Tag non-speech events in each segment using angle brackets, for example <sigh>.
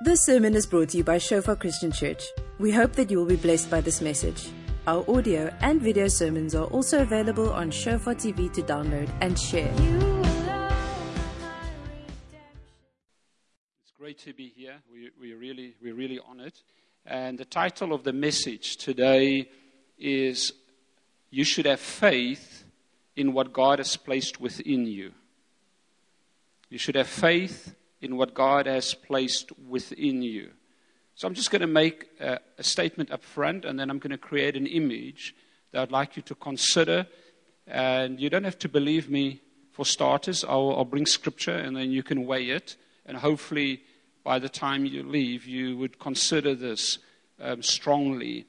This sermon is brought to you by Shofar Christian Church. We hope that you will be blessed by this message. Our audio and video sermons are also available on Shofar TV to download and share. It's great to be here. We, we really, we're really honored. And the title of the message today is You Should Have Faith in What God Has Placed Within You. You should have faith in what God has placed within you. So I'm just going to make a, a statement up front, and then I'm going to create an image that I'd like you to consider. And you don't have to believe me for starters. I'll, I'll bring scripture, and then you can weigh it. And hopefully, by the time you leave, you would consider this um, strongly.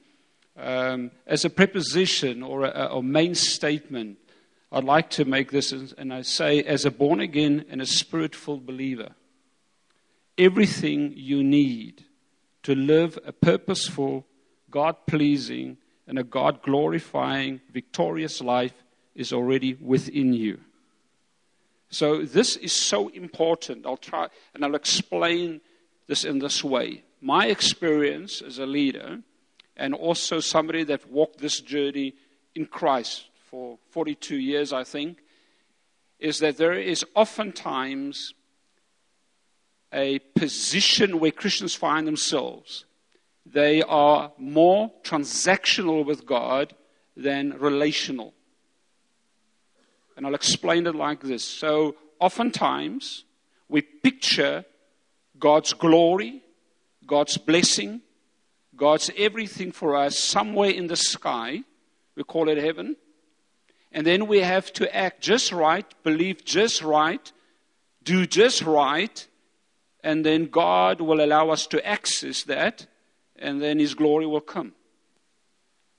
Um, as a preposition or a, a main statement, I'd like to make this, and I say, as a born again and a spirit filled believer everything you need to live a purposeful, God pleasing, and a God glorifying, victorious life is already within you. So, this is so important. I'll try and I'll explain this in this way. My experience as a leader, and also somebody that walked this journey in Christ for 42 years, I think, is that there is oftentimes a position where Christians find themselves. They are more transactional with God than relational. And I'll explain it like this. So, oftentimes, we picture God's glory, God's blessing, God's everything for us somewhere in the sky. We call it heaven. And then we have to act just right, believe just right, do just right, and then God will allow us to access that, and then His glory will come.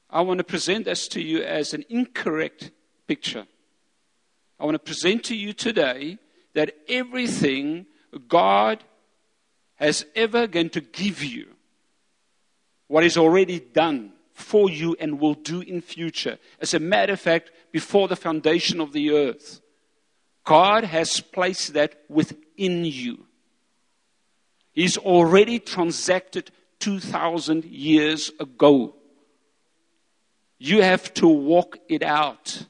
I want to present this to you as an incorrect picture. I want to present to you today that everything God has ever going to give you, what is already done for you and will do in future. As a matter of fact, before the foundation of the earth, God has placed that within you. He's already transacted 2,000 years ago. You have to walk it out.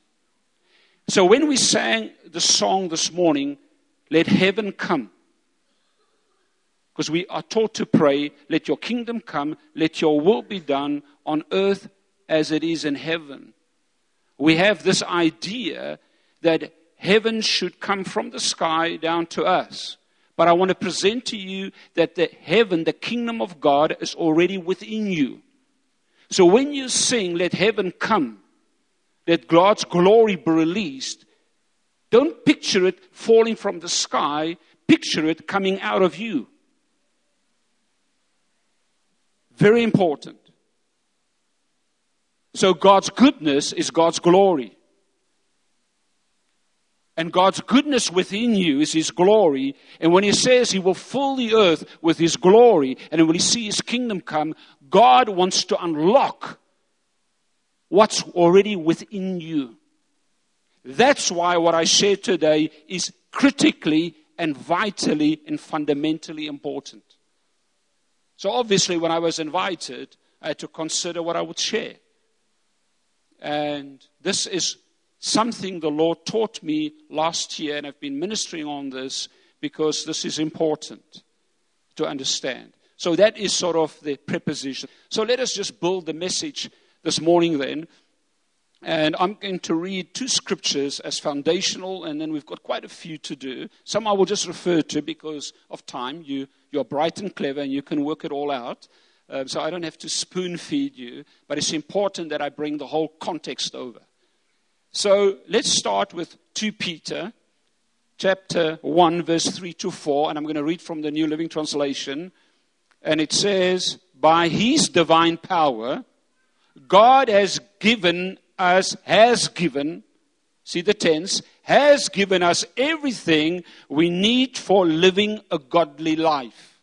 So when we sang the song this morning, Let Heaven Come, because we are taught to pray, Let your kingdom come, let your will be done on earth as it is in heaven. We have this idea that heaven should come from the sky down to us. But I want to present to you that the heaven, the kingdom of God, is already within you. So when you sing, let heaven come, let God's glory be released, don't picture it falling from the sky, picture it coming out of you. Very important. So God's goodness is God's glory. And God's goodness within you is His glory. And when He says He will fill the earth with His glory, and when He see His kingdom come, God wants to unlock what's already within you. That's why what I share today is critically and vitally and fundamentally important. So, obviously, when I was invited, I had to consider what I would share. And this is something the Lord taught me last year, and I've been ministering on this because this is important to understand. So that is sort of the preposition. So let us just build the message this morning then. And I'm going to read two scriptures as foundational, and then we've got quite a few to do. Some I will just refer to because of time. You, you're bright and clever, and you can work it all out. Um, so I don't have to spoon feed you, but it's important that I bring the whole context over. So let's start with 2 Peter chapter 1, verse 3 to 4, and I'm going to read from the New Living Translation. And it says, By his divine power, God has given us, has given, see the tense, has given us everything we need for living a godly life.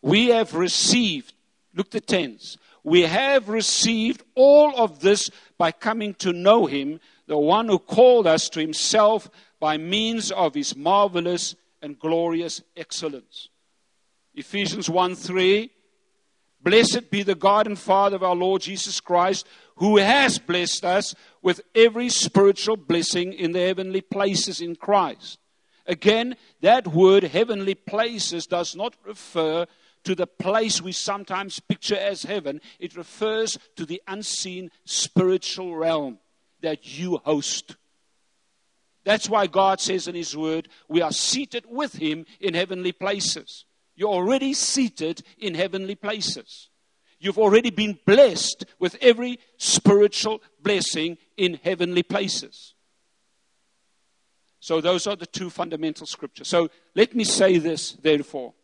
We have received, look the tense, we have received all of this by coming to know him the one who called us to himself by means of his marvelous and glorious excellence. Ephesians 1 3. Blessed be the God and Father of our Lord Jesus Christ, who has blessed us with every spiritual blessing in the heavenly places in Christ. Again, that word heavenly places does not refer to the place we sometimes picture as heaven, it refers to the unseen spiritual realm that you host. That's why God says in His Word, we are seated with Him in heavenly places. You're already seated in heavenly places. You've already been blessed with every spiritual blessing in heavenly places. So, those are the two fundamental scriptures. So, let me say this, therefore.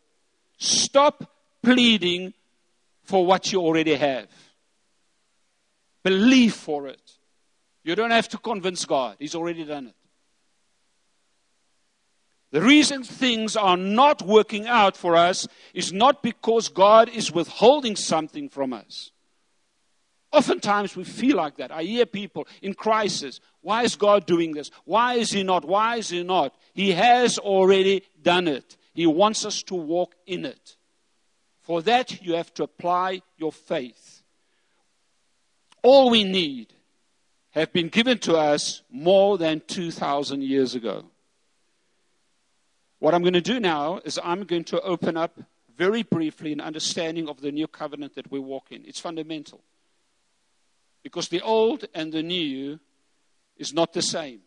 Stop pleading for what you already have. Believe for it. You don't have to convince God, He's already done it. The reason things are not working out for us is not because God is withholding something from us. Oftentimes we feel like that. I hear people in crisis. Why is God doing this? Why is He not? Why is He not? He has already done it. He wants us to walk in it. For that, you have to apply your faith. All we need have been given to us more than 2,000 years ago. What I'm going to do now is I'm going to open up very briefly an understanding of the new covenant that we walk in. It's fundamental. Because the old and the new is not the same.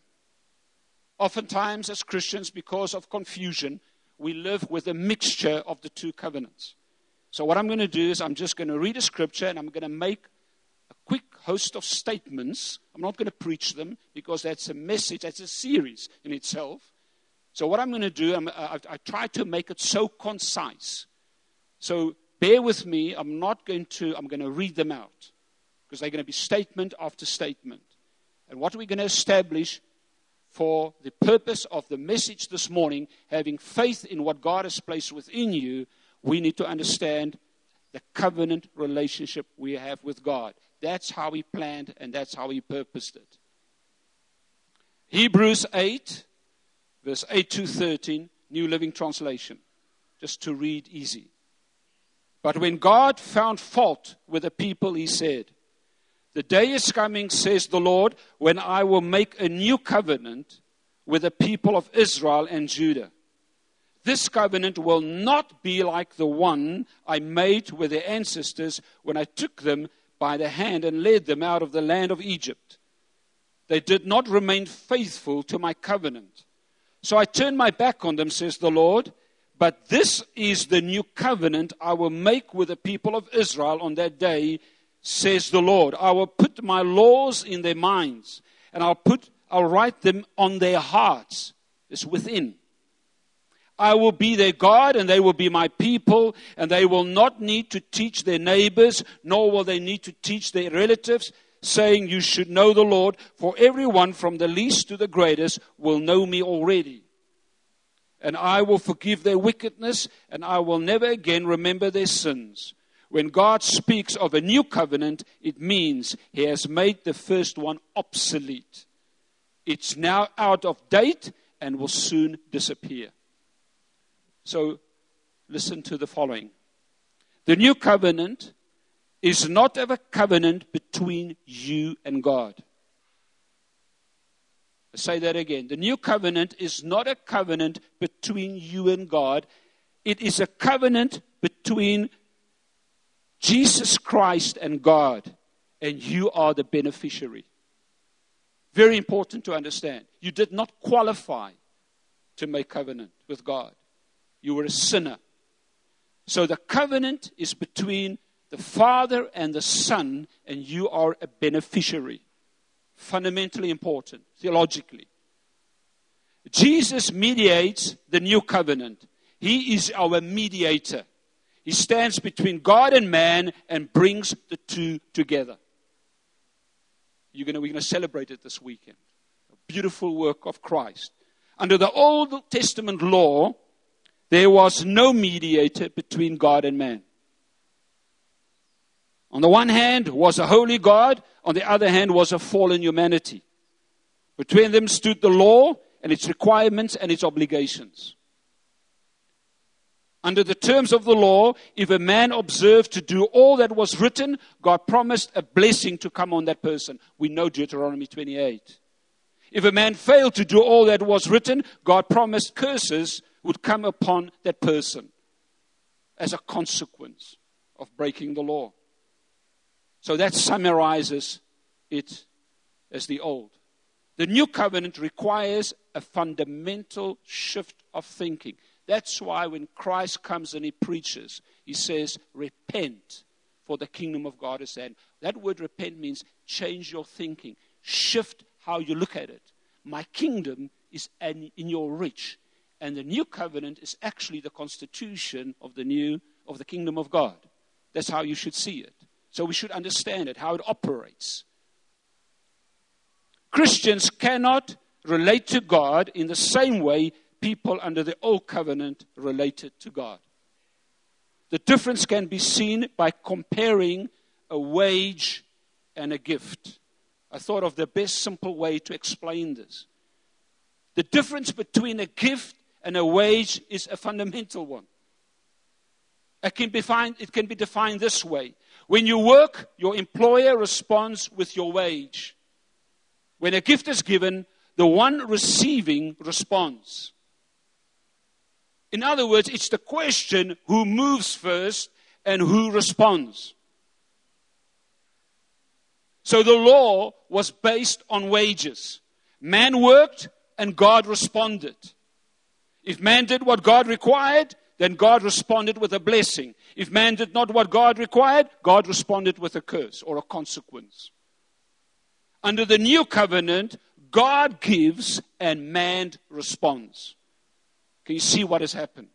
Oftentimes, as Christians, because of confusion, we live with a mixture of the two covenants. So, what I'm going to do is I'm just going to read a scripture and I'm going to make quick host of statements. I'm not going to preach them because that's a message, that's a series in itself. So, what I'm going to do, I, I try to make it so concise. So, bear with me. I'm not going to, I'm going to read them out because they're going to be statement after statement. And what are we going to establish for the purpose of the message this morning, having faith in what God has placed within you, we need to understand the covenant relationship we have with God. That's how He planned and that's how He purposed it. Hebrews 8, verse 8 to 13, New Living Translation. Just to read easy. But when God found fault with the people, He said, The day is coming, says the Lord, when I will make a new covenant with the people of Israel and Judah this covenant will not be like the one I made with their ancestors when I took them by the hand and led them out of the land of Egypt. They did not remain faithful to my covenant. So I turned my back on them, says the Lord. But this is the new covenant I will make with the people of Israel on that day, says the Lord. I will put my laws in their minds, and I'll put I'll write them on their hearts. It's within. I will be their God and they will be my people, and they will not need to teach their neighbors, nor will they need to teach their relatives, saying, You should know the Lord, for everyone from the least to the greatest will know me already. And I will forgive their wickedness, and I will never again remember their sins. When God speaks of a new covenant, it means He has made the first one obsolete. It's now out of date and will soon disappear. So listen to the following. The new covenant is not a covenant between you and God. I say that again. The new covenant is not a covenant between you and God. It is a covenant between Jesus Christ and God, and you are the beneficiary. Very important to understand. You did not qualify to make covenant with God. You were a sinner. So the covenant is between the Father and the Son, and you are a beneficiary. Fundamentally important, theologically. Jesus mediates the new covenant. He is our mediator. He stands between God and man and brings the two together. You're gonna, we're going to celebrate it this weekend. A beautiful work of Christ. Under the Old Testament law, there was no mediator between God and man. On the one hand was a holy God, on the other hand was a fallen humanity. Between them stood the law and its requirements and its obligations. Under the terms of the law, if a man observed to do all that was written, God promised a blessing to come on that person. We know Deuteronomy 28. If a man failed to do all that was written, God promised curses would come upon that person as a consequence of breaking the law. So that summarizes it as the old. The new covenant requires a fundamental shift of thinking. That's why when Christ comes and he preaches, he says, Repent, for the kingdom of God is at hand. That word repent means change your thinking, shift how you look at it. My kingdom is in your reach. And the new covenant is actually the constitution of the new of the kingdom of God. That's how you should see it. So we should understand it, how it operates. Christians cannot relate to God in the same way people under the old covenant related to God. The difference can be seen by comparing a wage and a gift. I thought of the best simple way to explain this. The difference between a gift and a wage is a fundamental one. It can, be defined, it can be defined this way. When you work, your employer responds with your wage. When a gift is given, the one receiving responds. In other words, it's the question who moves first and who responds. So the law was based on wages. Man worked and God responded. If man did what God required, then God responded with a blessing. If man did not what God required, God responded with a curse or a consequence. Under the new covenant, God gives and man responds. Can you see what has happened?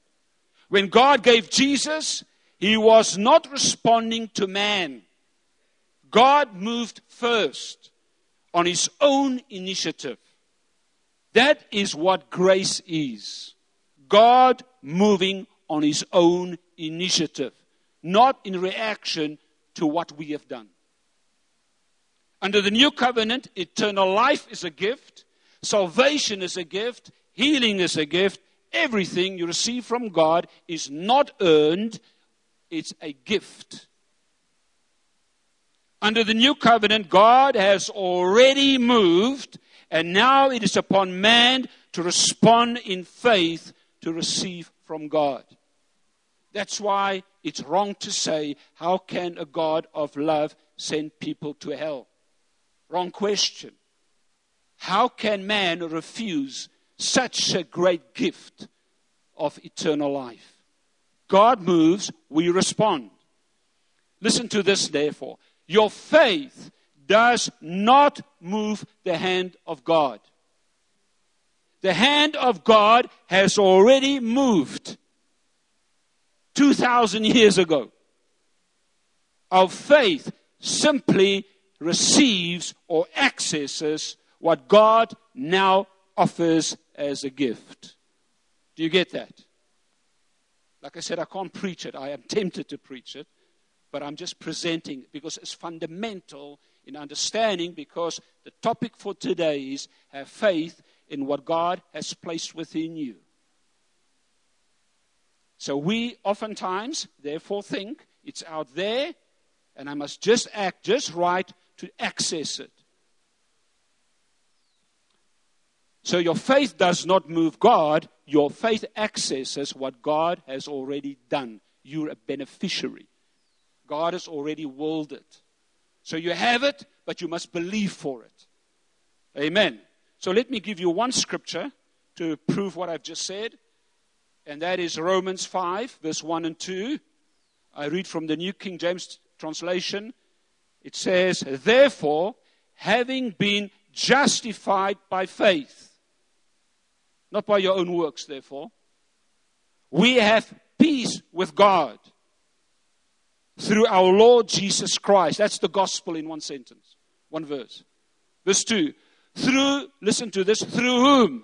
When God gave Jesus, he was not responding to man. God moved first on his own initiative. That is what grace is. God moving on his own initiative, not in reaction to what we have done. Under the new covenant, eternal life is a gift, salvation is a gift, healing is a gift. Everything you receive from God is not earned, it's a gift. Under the new covenant, God has already moved, and now it is upon man to respond in faith to receive from God. That's why it's wrong to say, How can a God of love send people to hell? Wrong question. How can man refuse such a great gift of eternal life? God moves, we respond. Listen to this, therefore. Your faith does not move the hand of God. The hand of God has already moved 2,000 years ago. Our faith simply receives or accesses what God now offers as a gift. Do you get that? Like I said, I can't preach it. I am tempted to preach it, but I'm just presenting because it's fundamental in understanding because the topic for today is have faith in what God has placed within you. So we oftentimes, therefore, think it's out there and I must just act just right to access it. So your faith does not move God, your faith accesses what God has already done. You're a beneficiary. God has already willed it. So you have it, but you must believe for it. Amen. So let me give you one scripture to prove what I've just said and that is Romans 5, verse 1 and 2. I read from the New King James translation. It says, Therefore, having been justified by faith, not by your own works, therefore, we have peace with God through our Lord Jesus Christ. That's the gospel in one sentence, one verse. Verse 2 Through, listen to this, through whom?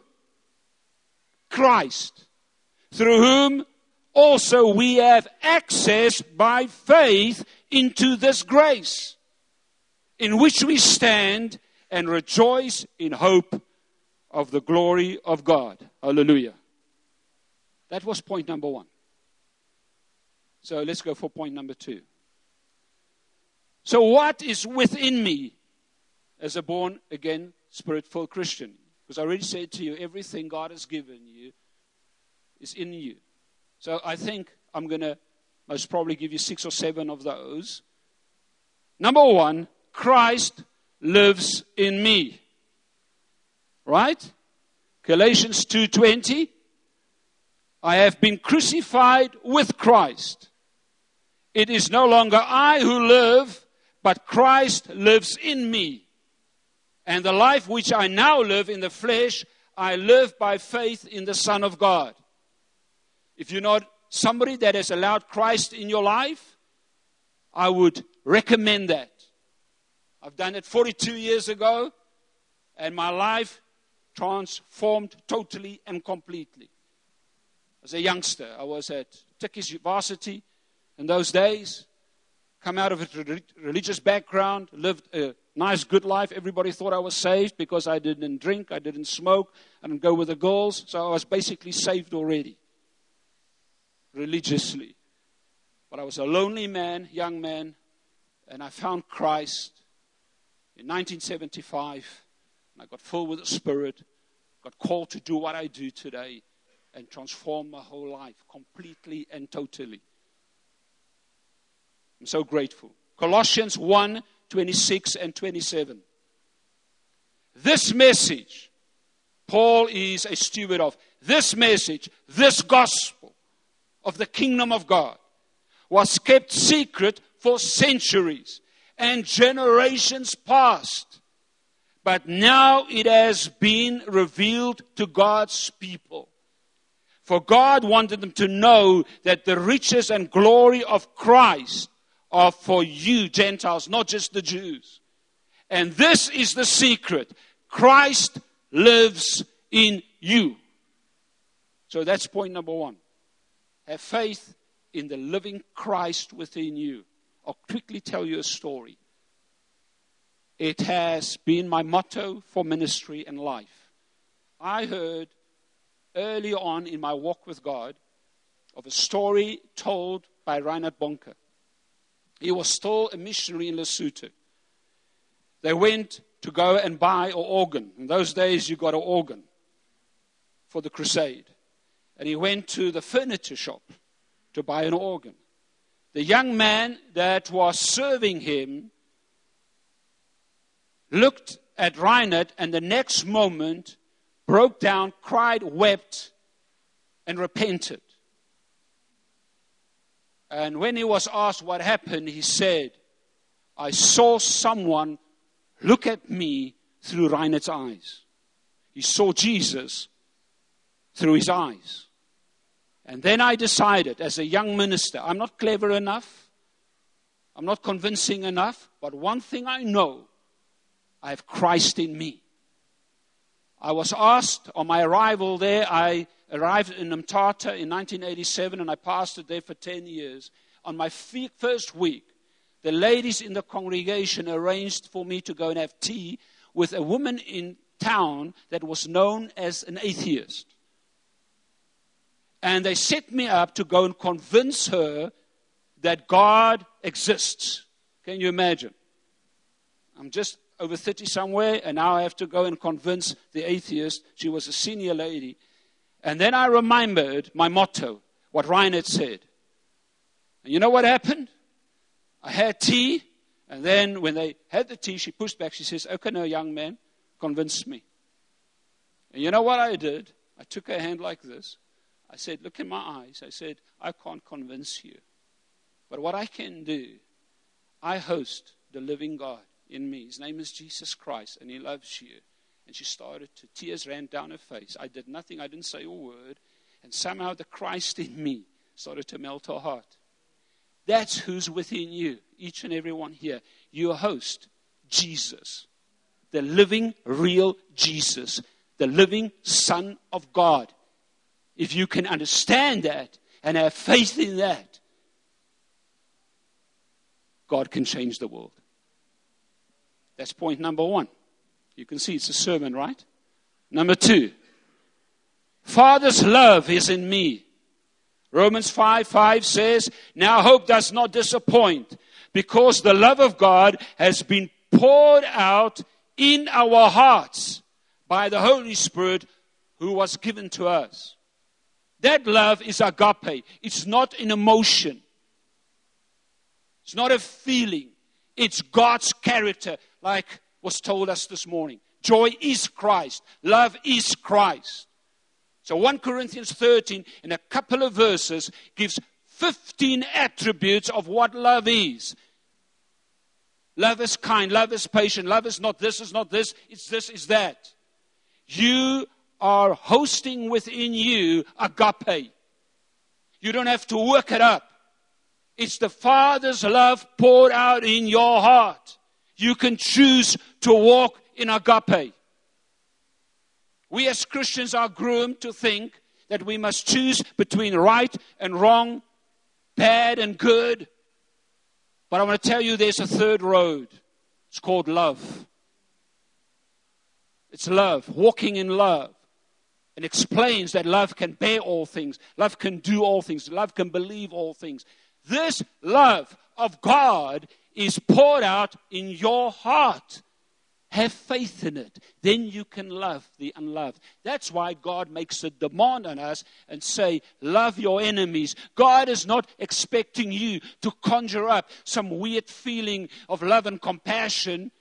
Christ through whom also we have access by faith into this grace in which we stand and rejoice in hope of the glory of God. Hallelujah. That was point number one. So let's go for point number two. So, what is within me as a born again, spirit filled Christian? Because I already said to you, everything God has given you is in you. So, I think I'm going to most probably give you six or seven of those. Number one, Christ lives in me. Right? Galatians 2:20 I have been crucified with Christ. It is no longer I who live, but Christ lives in me. And the life which I now live in the flesh, I live by faith in the Son of God. If you're not somebody that has allowed Christ in your life, I would recommend that. I've done it 42 years ago, and my life transformed totally and completely. As a youngster, I was at Tukkies Varsity in those days come out of a religious background, lived a nice, good life. Everybody thought I was saved because I didn't drink, I didn't smoke, I didn't go with the girls. So I was basically saved already, religiously. But I was a lonely man, young man, and I found Christ in 1975. And I got filled with the Spirit, got called to do what I do today, and transform my whole life completely and totally. I'm so grateful. Colossians 1 26 and 27. This message, Paul is a steward of. This message, this gospel of the kingdom of God, was kept secret for centuries and generations past. But now it has been revealed to God's people. For God wanted them to know that the riches and glory of Christ are for you, Gentiles, not just the Jews. And this is the secret Christ lives in you. So that's point number one. Have faith in the living Christ within you. I'll quickly tell you a story. It has been my motto for ministry and life. I heard early on in my walk with God of a story told by Reinhard Bonnke. He was still a missionary in Lesotho. They went to go and buy an organ. In those days, you got an organ for the crusade. And he went to the furniture shop to buy an organ. The young man that was serving him looked at Reinhard and the next moment broke down, cried, wept, and repented. And when he was asked what happened, he said, I saw someone look at me through Reinhard's eyes. He saw Jesus through his eyes. And then I decided, as a young minister, I'm not clever enough, I'm not convincing enough, but one thing I know I have Christ in me. I was asked on my arrival there, I arrived in Mthatha in 1987 and I pastored there for 10 years. On my first week, the ladies in the congregation arranged for me to go and have tea with a woman in town that was known as an atheist. And they set me up to go and convince her that God exists. Can you imagine? I'm just over 30 somewhere, and now I have to go and convince the atheist. She was a senior lady and then I remembered my motto, what Reinhard said. And you know what happened? I had tea, and then when they had the tea, she pushed back. She says, Okay, no, young man, convince me. And you know what I did? I took her hand like this. I said, Look in my eyes. I said, I can't convince you. But what I can do, I host the living God in me. His name is Jesus Christ, and He loves you. And she started to, tears ran down her face. I did nothing, I didn't say a word. And somehow the Christ in me started to melt her heart. That's who's within you, each and every one here. Your host, Jesus, the living, real Jesus, the living Son of God. If you can understand that and have faith in that, God can change the world. That's point number one. You can see it's a sermon, right? Number two, Father's love is in me. Romans 5 5 says, Now hope does not disappoint, because the love of God has been poured out in our hearts by the Holy Spirit who was given to us. That love is agape. It's not an emotion. It's not a feeling. It's God's character, like was told us this morning. Joy is Christ. Love is Christ. So 1 Corinthians 13, in a couple of verses, gives 15 attributes of what love is. Love is kind, love is patient, love is not this, is not this, it's this, is that. You are hosting within you agape. You don't have to work it up. It's the Father's love poured out in your heart. You can choose to walk in agape. We as Christians are groomed to think that we must choose between right and wrong, bad and good. But I want to tell you there's a third road. It's called love. It's love, walking in love. And explains that love can bear all things, love can do all things, love can believe all things. This love of God is poured out in your heart. Have faith in it. Then you can love the unloved. That's why God makes a demand on us and say, love your enemies. God is not expecting you to conjure up some weird feeling of love and compassion.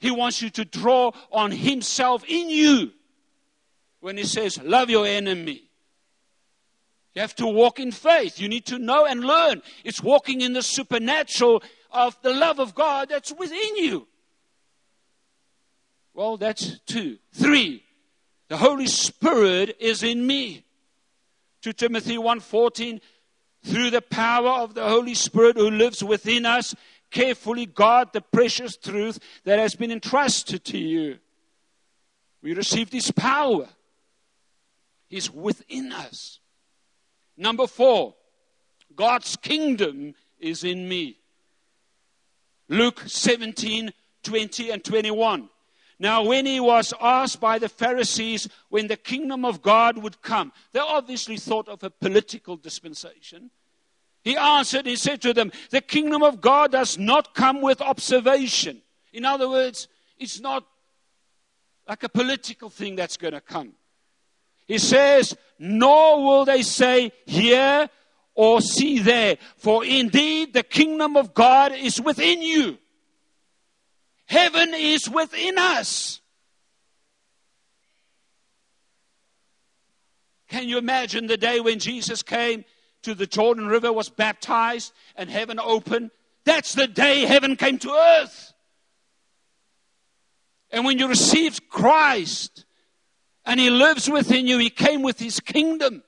He wants you to draw on Himself in you when He says, love your enemy. You have to walk in faith. You need to know and learn. It's walking in the supernatural of the love of God that's within you. Well, that's two. Three, the Holy Spirit is in me. 2 Timothy 1:14 through the power of the Holy Spirit who lives within us carefully guard the precious truth that has been entrusted to you. We receive His power. He's within us. Number 4, God's kingdom is in me. Luke 17, 20 and 21. Now, when he was asked by the Pharisees when the kingdom of God would come, they obviously thought of a political dispensation. He answered, he said to them, The kingdom of God does not come with observation. In other words, it's not like a political thing that's going to come. He says, Nor will they say, Here or see there, for indeed the kingdom of God is within you. Heaven is within us. Can you imagine the day when Jesus came to the Jordan River, was baptized, and heaven opened? That's the day heaven came to earth. And when you received Christ and He lives within you, He came with His kingdom,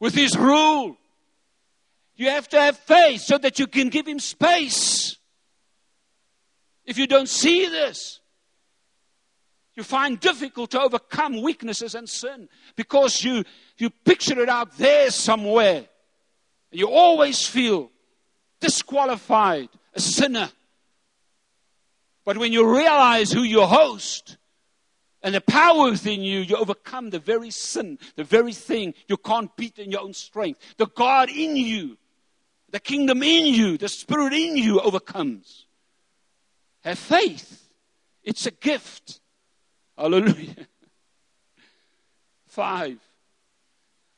with His rule. You have to have faith so that you can give Him space. If you don't see this, you find difficult to overcome weaknesses and sin because you, you picture it out there somewhere. You always feel disqualified, a sinner. But when you realize who your host and the power within you, you overcome the very sin, the very thing you can't beat in your own strength. The God in you, the kingdom in you, the spirit in you overcomes. Have faith. It's a gift. Hallelujah. <laughs> Five.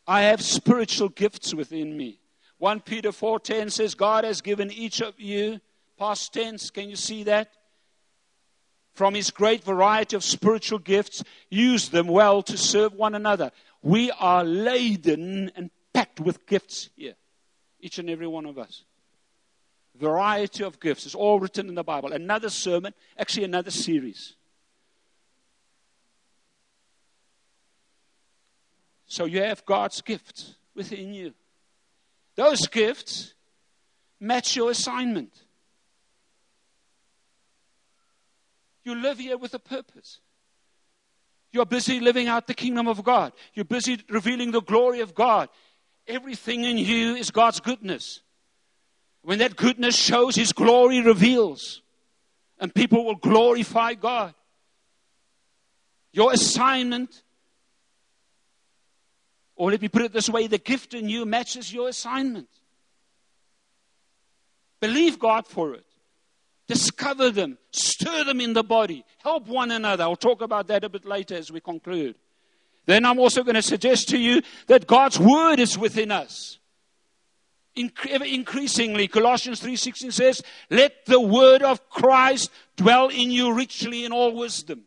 I have spiritual gifts within me. 1 Peter 4:10 says God has given each of you past tense can you see that from his great variety of spiritual gifts use them well to serve one another we are laden and packed with gifts here each and every one of us variety of gifts. is all written in the Bible. Another sermon, actually, another series. So you have God's gifts within you. Those gifts match your assignment. You live here with a purpose. You're busy living out the kingdom of God. You're busy revealing the glory of God. Everything in you is God's goodness. When that goodness shows, His glory reveals, and people will glorify God. Your assignment Or let me put it this way the gift in you matches your assignment. Believe God for it. Discover them. Stir them in the body. Help one another. I'll talk about that a bit later as we conclude. Then I'm also going to suggest to you that God's word is within us. Ever increasingly, Colossians 3:16 says, "Let the word of Christ dwell in you richly in all wisdom."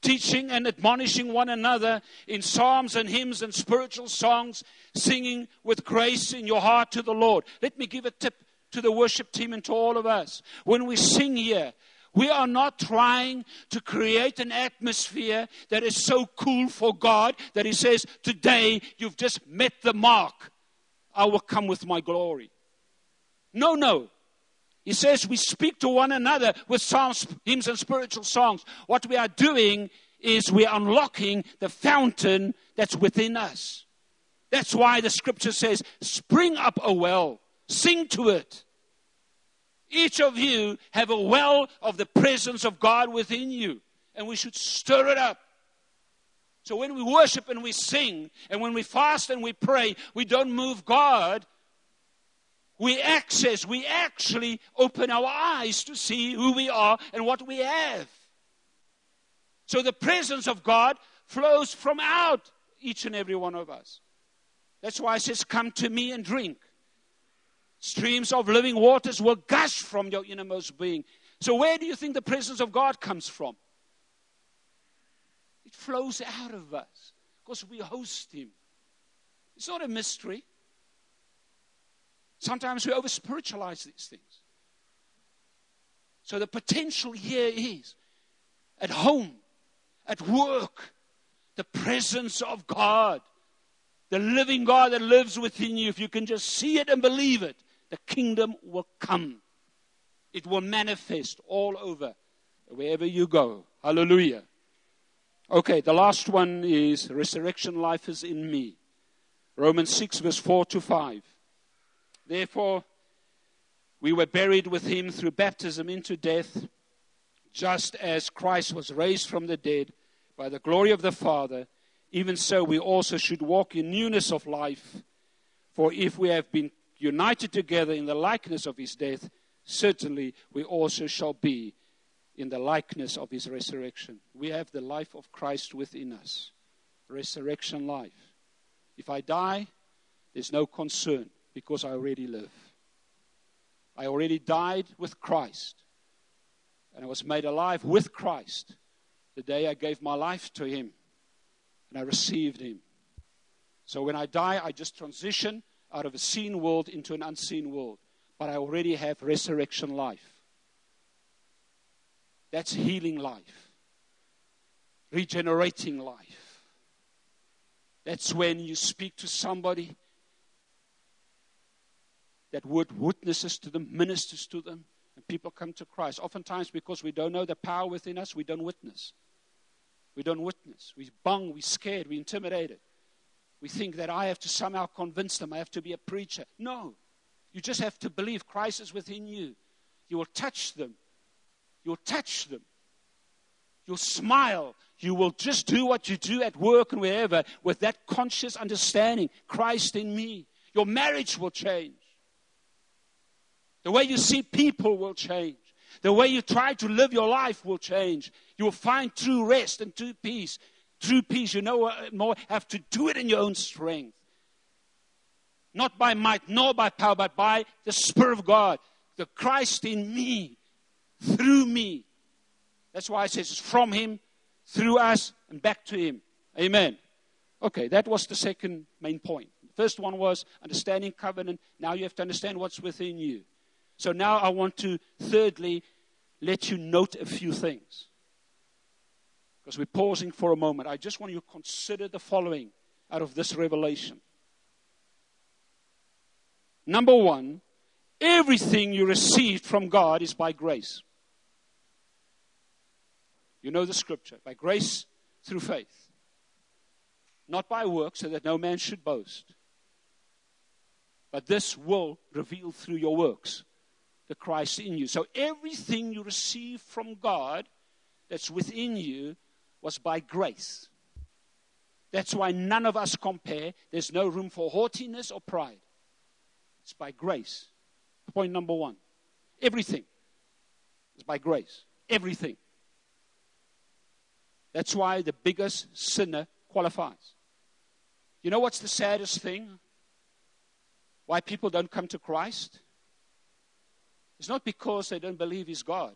Teaching and admonishing one another in psalms and hymns and spiritual songs, singing with grace in your heart to the Lord. Let me give a tip to the worship team and to all of us. When we sing here, we are not trying to create an atmosphere that is so cool for God that He says, Today you've just met the mark. I will come with my glory. No, no. He says we speak to one another with psalms, hymns, and spiritual songs. What we are doing is we are unlocking the fountain that's within us. That's why the scripture says, Spring up a well Sing to it. Each of you have a well of the presence of God within you, and we should stir it up. So when we worship and we sing, and when we fast and we pray, we don't move God. We access, we actually open our eyes to see who we are and what we have. So the presence of God flows from out each and every one of us. That's why it says, Come to me and drink. Streams of living waters will gush from your innermost being. So, where do you think the presence of God comes from? It flows out of us because we host Him. It's not a mystery. Sometimes we over spiritualize these things. So, the potential here is at home, at work, the presence of God, the living God that lives within you. If you can just see it and believe it, the kingdom will come. It will manifest all over, wherever you go. Hallelujah. Okay, the last one is resurrection life is in me. Romans 6, verse 4 to 5. Therefore, we were buried with him through baptism into death, just as Christ was raised from the dead by the glory of the Father, even so we also should walk in newness of life. For if we have been united together in the likeness of his death, certainly we also shall be in the likeness of his resurrection. We have the life of Christ within us, resurrection life. If I die, there's no concern because I already live. I already died with Christ, and I was made alive with Christ the day I gave my life to him and I received him. So when I die, I just transition out of a seen world into an unseen world. But I already have resurrection life. That's healing life, regenerating life. That's when you speak to somebody, that word witnesses to them, ministers to them, and people come to Christ. Oftentimes, because we don't know the power within us, we don't witness. We don't witness. We're bung, we're scared, we're intimidated. We think that I have to somehow convince them, I have to be a preacher. No. You just have to believe Christ is within you. You will touch them. You'll touch them. You'll smile. You will just do what you do at work and wherever with that conscious understanding Christ in me. Your marriage will change. The way you see people will change. The way you try to live your life will change. You will find true rest and true peace True peace, you know uh, more, have to do it in your own strength. Not by might, nor by power, but by the Spirit of God. The Christ in me, through me. That's why it says from Him, through us, and back to Him. Amen. Okay, that was the second main point. The first one was understanding covenant. Now you have to understand what's within you. So now I want to, thirdly, let you note a few things because we're pausing for a moment, I just want you to consider the following out of this revelation. Number one, everything you received from God is by grace. You know the scripture by grace through faith, not by works, so that no man should boast. But this will reveal through your works the Christ in you. So everything you receive from God that's within you was by grace. That's why none of us compare. There's no room for haughtiness or pride. It's by grace. Point number one. Everything is by grace. Everything. That's why the biggest sinner qualifies. You know what's the saddest thing? Why people don't come to Christ? It's not because they don't believe He's God.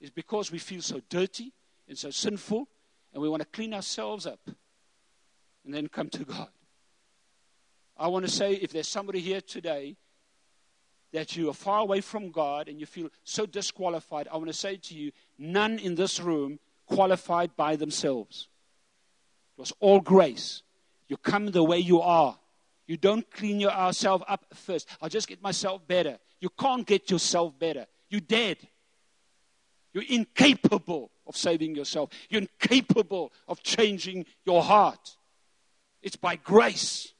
It's because we feel so dirty and so sinful and we want to clean ourselves up and then come to <laughs> God. I want to say if there's somebody here today that you are far away from God and you feel so disqualified, I want to say to you, none in this room qualified by themselves. It was all grace. You come the way you are. You don't clean yourself up first. I'll just get myself better. You can't get yourself better. You're dead. You're incapable of saving yourself. You're incapable of changing your heart. It's by grace.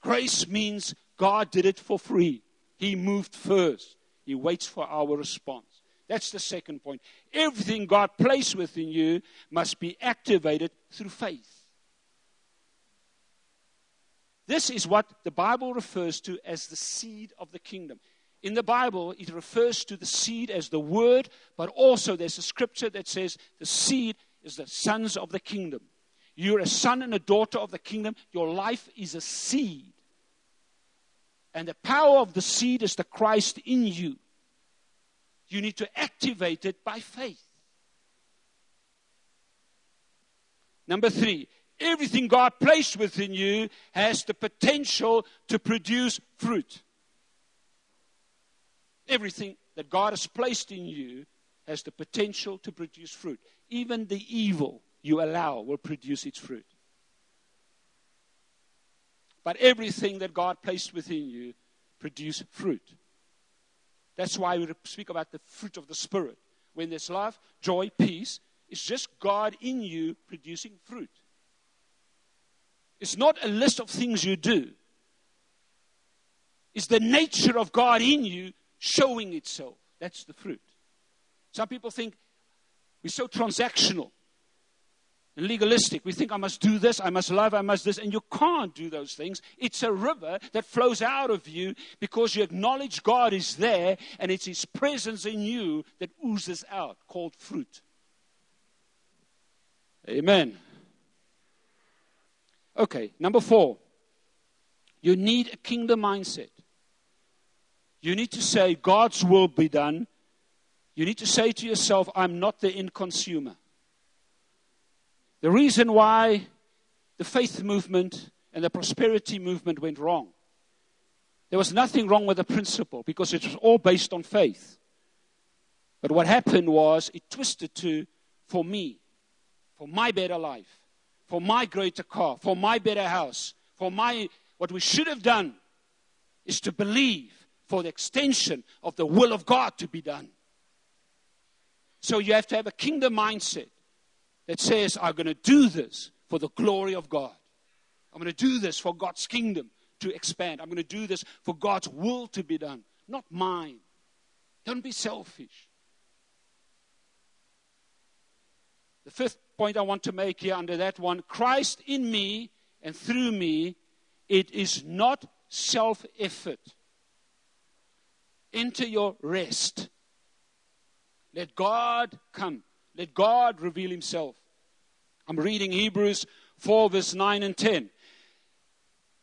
Grace means God did it for free. He moved first. He waits for our response. That's the second point. Everything God placed within you must be activated through faith. This is what the Bible refers to as the seed of the kingdom. In the Bible, it refers to the seed as the word, but also there's a scripture that says the seed is the sons of the kingdom. You're a son and a daughter of the kingdom. Your life is a seed. And the power of the seed is the Christ in you. You need to activate it by faith. Number three, everything God placed within you has the potential to produce fruit. Everything that God has placed in you has the potential to produce fruit. Even the evil you allow will produce its fruit. But everything that God placed within you produce fruit. That's why we speak about the fruit of the Spirit. When there's love, joy, peace, it's just God in you producing fruit. It's not a list of things you do, it's the nature of God in you showing itself. That's the fruit. Some people think we're so transactional and legalistic. We think I must do this, I must love, I must this, and you can't do those things. It's a river that flows out of you because you acknowledge God is there and it's His presence in you that oozes out, called fruit. Amen. Okay, number four. You need a kingdom mindset. You need to say, God's will be done. You need to say to yourself, I'm not the end consumer. The reason why the faith movement and the prosperity movement went wrong, there was nothing wrong with the principle because it was all based on faith. But what happened was it twisted to, for me, for my better life, for my greater car, for my better house, for my, what we should have done is to believe for the extension of the will of God to be done. So you have to have a kingdom mindset that says, I'm going to do this for the glory of God. I'm going to do this for God's kingdom to expand. I'm going to do this for God's will to be done, not mine. Don't be selfish. The fifth point I want to make here under that one Christ in me and through me, it is not self effort. Enter your rest. Let God come. Let God reveal himself. I'm reading Hebrews 4, verse 9 and 10.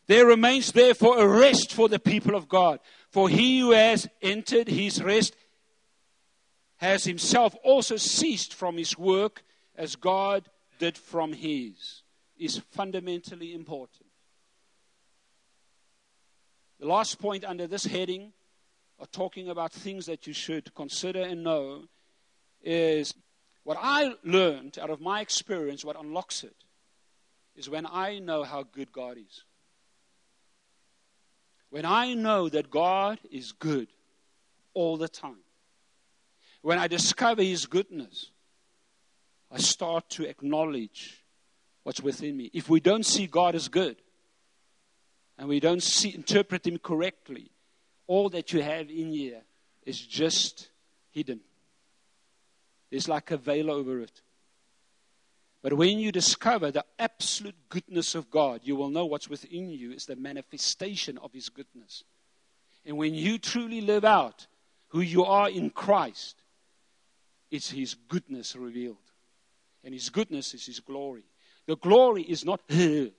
There remains therefore a rest for the people of God. For he who has entered his rest has himself also ceased from his work as God did from his. Is fundamentally important. The last point under this heading are talking about things that you should consider and know is what I learned out of my experience, what unlocks it, is when I know how good God is. When I know that God is good all the time. When I discover His goodness, I start to acknowledge what's within me. If we don't see God as good, and we don't see, interpret Him correctly, all that you have in here is just hidden. There's like a veil over it. But when you discover the absolute goodness of God, you will know what's within you is the manifestation of His goodness. And when you truly live out who you are in Christ, it's His goodness revealed. And His goodness is His glory. The glory is not the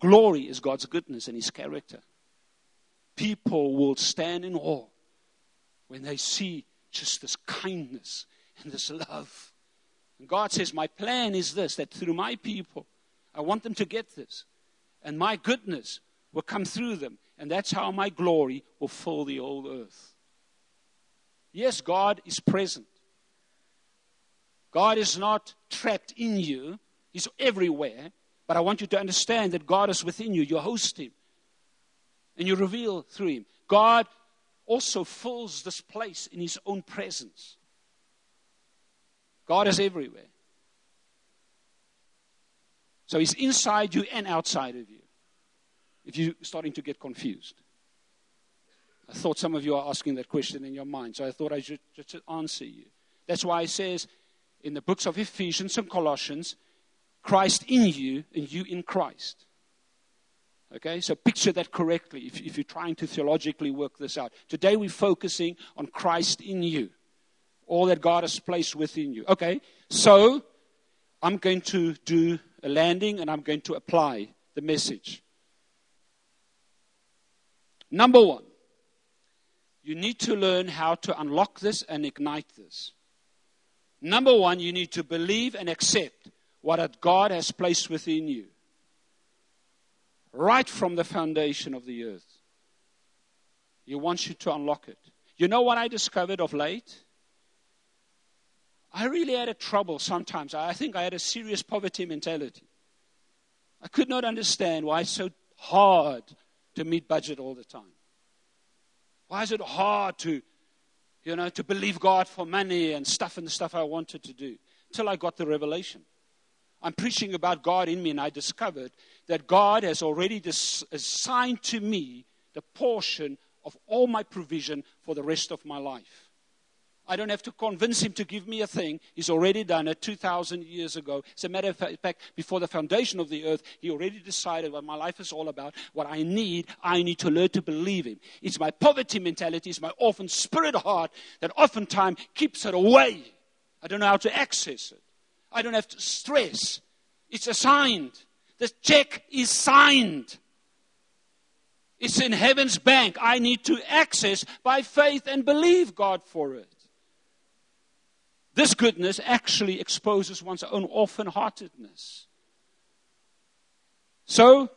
glory is God's goodness and His character. People will stand in awe when they see just this kindness and this love. And God says, My plan is this that through my people, I want them to get this. And my goodness will come through them. And that's how my glory will fill the whole earth. Yes, God is present. God is not trapped in you, He's everywhere. But I want you to understand that God is within you. You host Him and you reveal through Him. God also fills this place in His own presence. God is everywhere. So He's inside you and outside of you. If you're starting to get confused. I thought some of you are asking that question in your mind, so I thought I should just answer you. That's why it says in the books of Ephesians and Colossians, Christ in you and you in Christ. Okay, so picture that correctly if, if, you're trying to theologically work this out. Today we're focusing on Christ in you, all that God has placed within you. Okay, so I'm going to do a landing and I'm going to apply the message. Number one, you need to learn how to unlock this and ignite this. Number one, you need to believe and accept what God has placed within you right from the foundation of the earth. He wants you to unlock it. You know what I discovered of late? I really had a trouble sometimes. I think I had a serious poverty mentality. I could not understand why it's so hard to meet budget all the time. Why is it hard to, you know, to believe God for money and stuff and the stuff I wanted to do? Until I got the revelation. I'm preaching about God in me, and I discovered that God has already dis- assigned to me the portion of all my provision for the rest of my life. I don't have to convince him to give me a thing. He's already done it 2,000 years ago. As a matter of fact, before the foundation of the earth, he already decided what my life is all about. What I need, I need to learn to believe him. It's my poverty mentality, it's my orphan spirit heart that oftentimes keeps it away. I don't know how to access it. I don't have to stress. It's assigned. The check is signed. It's in heaven's bank. I need to access by faith and believe God for it. This goodness actually exposes one's own orphan heartedness. So,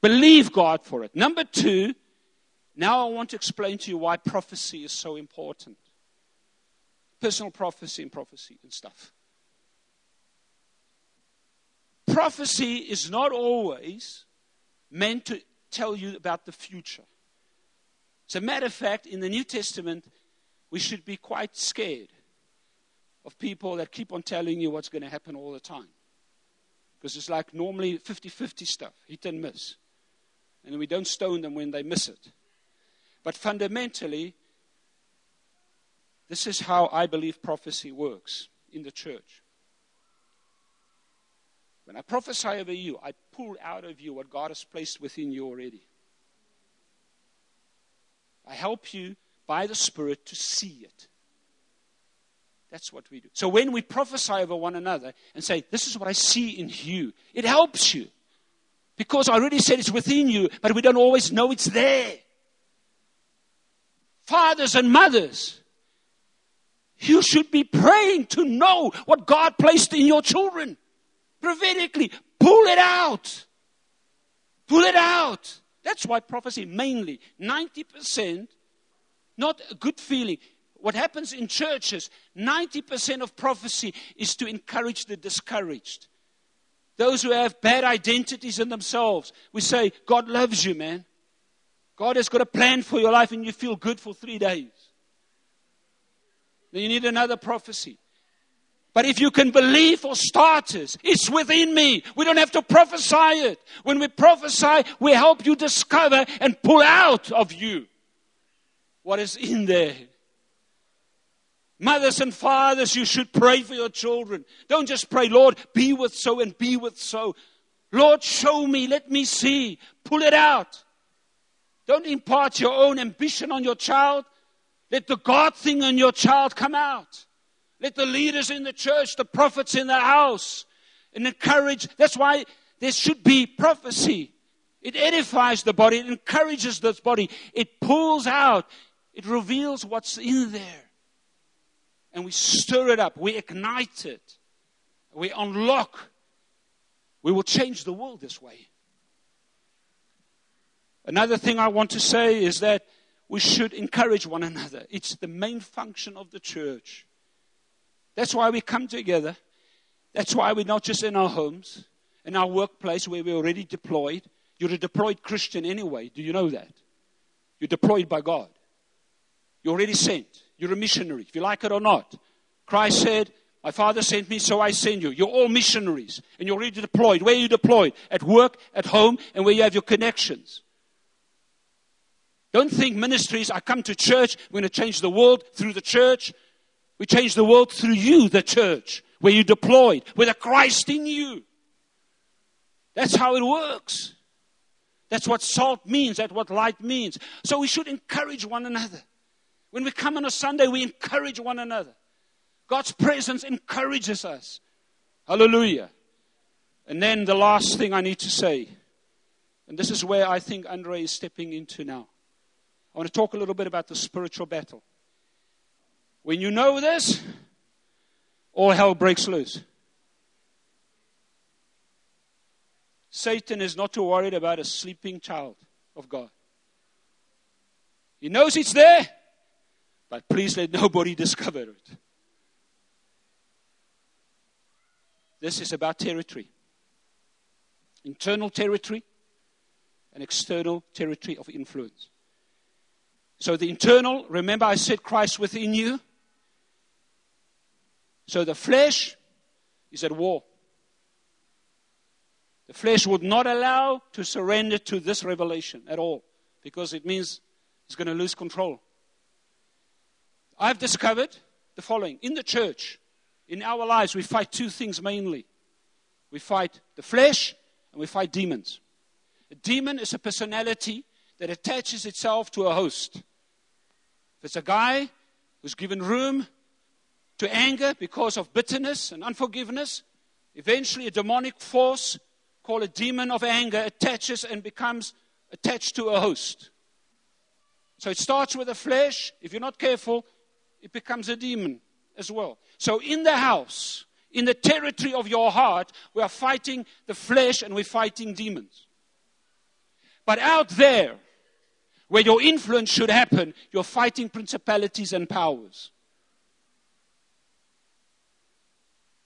believe God for it. Number two, now I want to explain to you why prophecy is so important personal prophecy and prophecy and stuff prophecy is not always meant to tell you about the future. As a matter of fact, in the New Testament, we should be quite scared of people that keep on telling you what's going to happen all the time. Because it's like normally 50 50 stuff, hit and miss. And we don't stone them when they miss it. But fundamentally, this is how I believe prophecy works in the church. When I prophesy over you, I pull out of you what God has placed within you already. I help you by the Spirit to see it. That's what we do. So when we prophesy over one another and say, This is what I see in you, it helps you. Because I already said it's within you, but we don't always know it's there. Fathers and mothers, you should be praying to know what God placed in your children prophetically. Pull it out. Pull it out. That's why prophecy mainly 90% not a good feeling. What happens in churches, 90% of prophecy is to encourage the discouraged. Those who have bad identities in themselves. We say, God loves you, man. God has got a plan for your life and you feel good for three days. Then you need another prophecy. But if you can believe for starters, it's within me. We don't have to prophesy it. When we prophesy, we help you discover and pull out of you what is in there. Mothers and fathers, you should pray for your children. Don't just pray, Lord, be with so and be with so. Lord, show me, let me see, pull it out. Don't impart your own ambition on your child. Let the God thing in your child come out. Let the leaders in the church, the prophets in the house, and encourage. That's why there should be prophecy. It edifies the body, it encourages this body, it pulls out, it reveals what's in there. And we stir it up, we ignite it, we unlock. We will change the world this way. Another thing I want to say is that we should encourage one another. It's the main function of the church. That's why we come together. That's why we're not just in our homes, in our workplace where we're already deployed. You're a deployed Christian anyway. Do you know that? You're deployed by God. You're already sent. You're a missionary, if you like it or not. Christ said, My Father sent me, so I send you. You're all missionaries, and you're already deployed. Where are you deployed? At work, at home, and where you have your connections. Don't think ministries, I come to church, we're going to change the world through the church. We change the world through you, the church, where you're deployed, with a Christ in you. That's how it works. That's what salt means, that's what light means. So we should encourage one another. When we come on a Sunday, we encourage one another. God's presence encourages us. Hallelujah. And then the last thing I need to say, and this is where I think Andre is stepping into now. I want to talk a little bit about the spiritual battle. When you know this, all hell breaks loose. Satan is not too worried about a sleeping child of God. He knows it's there, but please let nobody <laughs> discover it. This is about territory internal territory and external territory of influence. So the internal, remember I said Christ within you. So the flesh is at war. The flesh would not allow to surrender to this revelation at all because it means it's going to lose control. I've discovered the following in the church, in our lives, we fight two things mainly we fight the flesh and we fight demons. A demon is a personality that attaches itself to a host. If it's a guy who's given room to anger because of bitterness and unforgiveness. Eventually, a demonic force called a demon of anger attaches and becomes attached to a host. So it starts with the flesh. If you're not careful, it becomes a demon as well. So in the house, in the territory of your heart, we are fighting the flesh and we're fighting demons. But out there, where your influence should happen, you're fighting principalities and powers.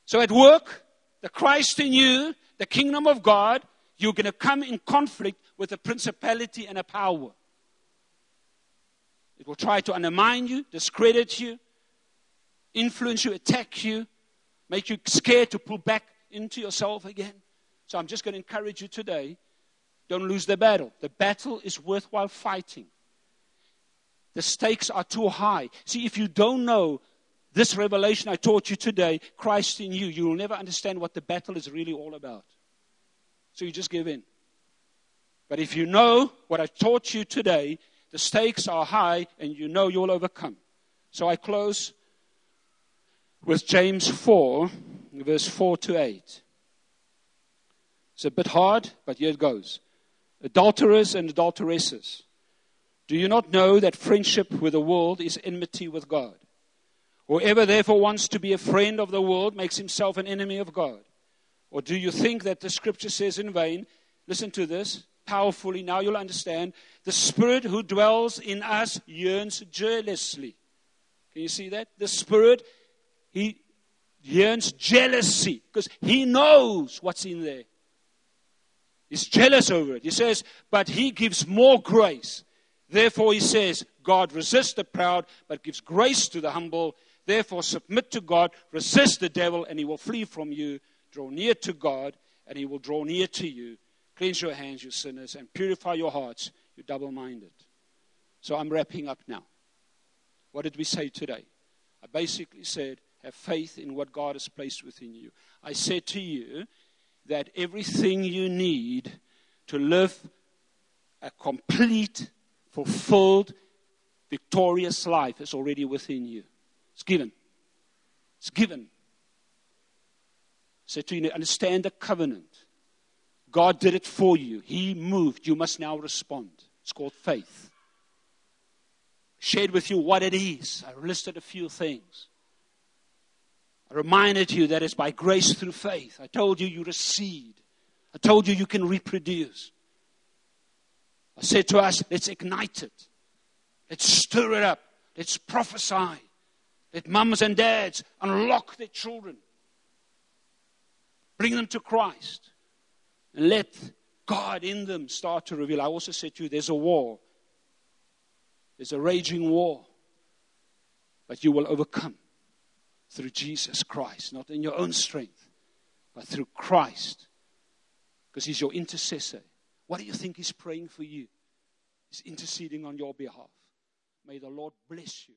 So at work, the Christ in you, the kingdom of God, you're going to come in conflict with a principality and a power. It will try to undermine you, discredit you, influence you, attack you, make you scared to pull back into yourself again. So I'm just going to encourage you today don't lose the battle. The battle is worthwhile fighting. The stakes are too high. See, if you don't know this revelation I taught you today, Christ in you, you will never understand what the battle is really all about. So you just give in. But if you know what I taught you today, the stakes are high and you know you'll overcome. So I close with James 4, verse 4 to 8. It's a bit hard, but here it goes adulterers and adulteresses. Do you not know that friendship with the world is enmity with God? Whoever therefore wants to be a friend of the world makes himself an enemy of God. Or do you think that the scripture says in vain? Listen to this powerfully, now you'll understand. The Spirit who dwells in us yearns jealously. Can you see that? The Spirit, He yearns jealousy because He knows what's in there. He's jealous over it. He says, but he gives more grace. Therefore, he says, God resists the proud, but gives grace to the humble. Therefore, submit to God, resist the devil, and he will flee from you. Draw near to God, and he will draw near to you. Cleanse your hands, you sinners, and purify your hearts, you double minded. So I'm wrapping up now. What did we say today? I basically said, have faith in what God has placed within you. I said to you that everything you need to live a complete, fulfilled, victorious life is already within you. It's given. It's given. So to you, understand the covenant, God did it for you. He moved. You must now respond. It's called faith. Shared with you what it is. I listed a few things. I reminded you that it's by grace through faith. I told you you're a seed. I told you you can reproduce. I said to us, let's ignite it. Let's stir it up. Let's prophesy. Let mums and dads unlock their children. Bring them to Christ. And let God in them start to reveal. I also said to you, there's a war. There's a raging war. But you will overcome through Jesus Christ, not in your own strength, but through Christ, because He's your intercessor. What do you think He's praying for you? He's interceding on your behalf. May the Lord bless you.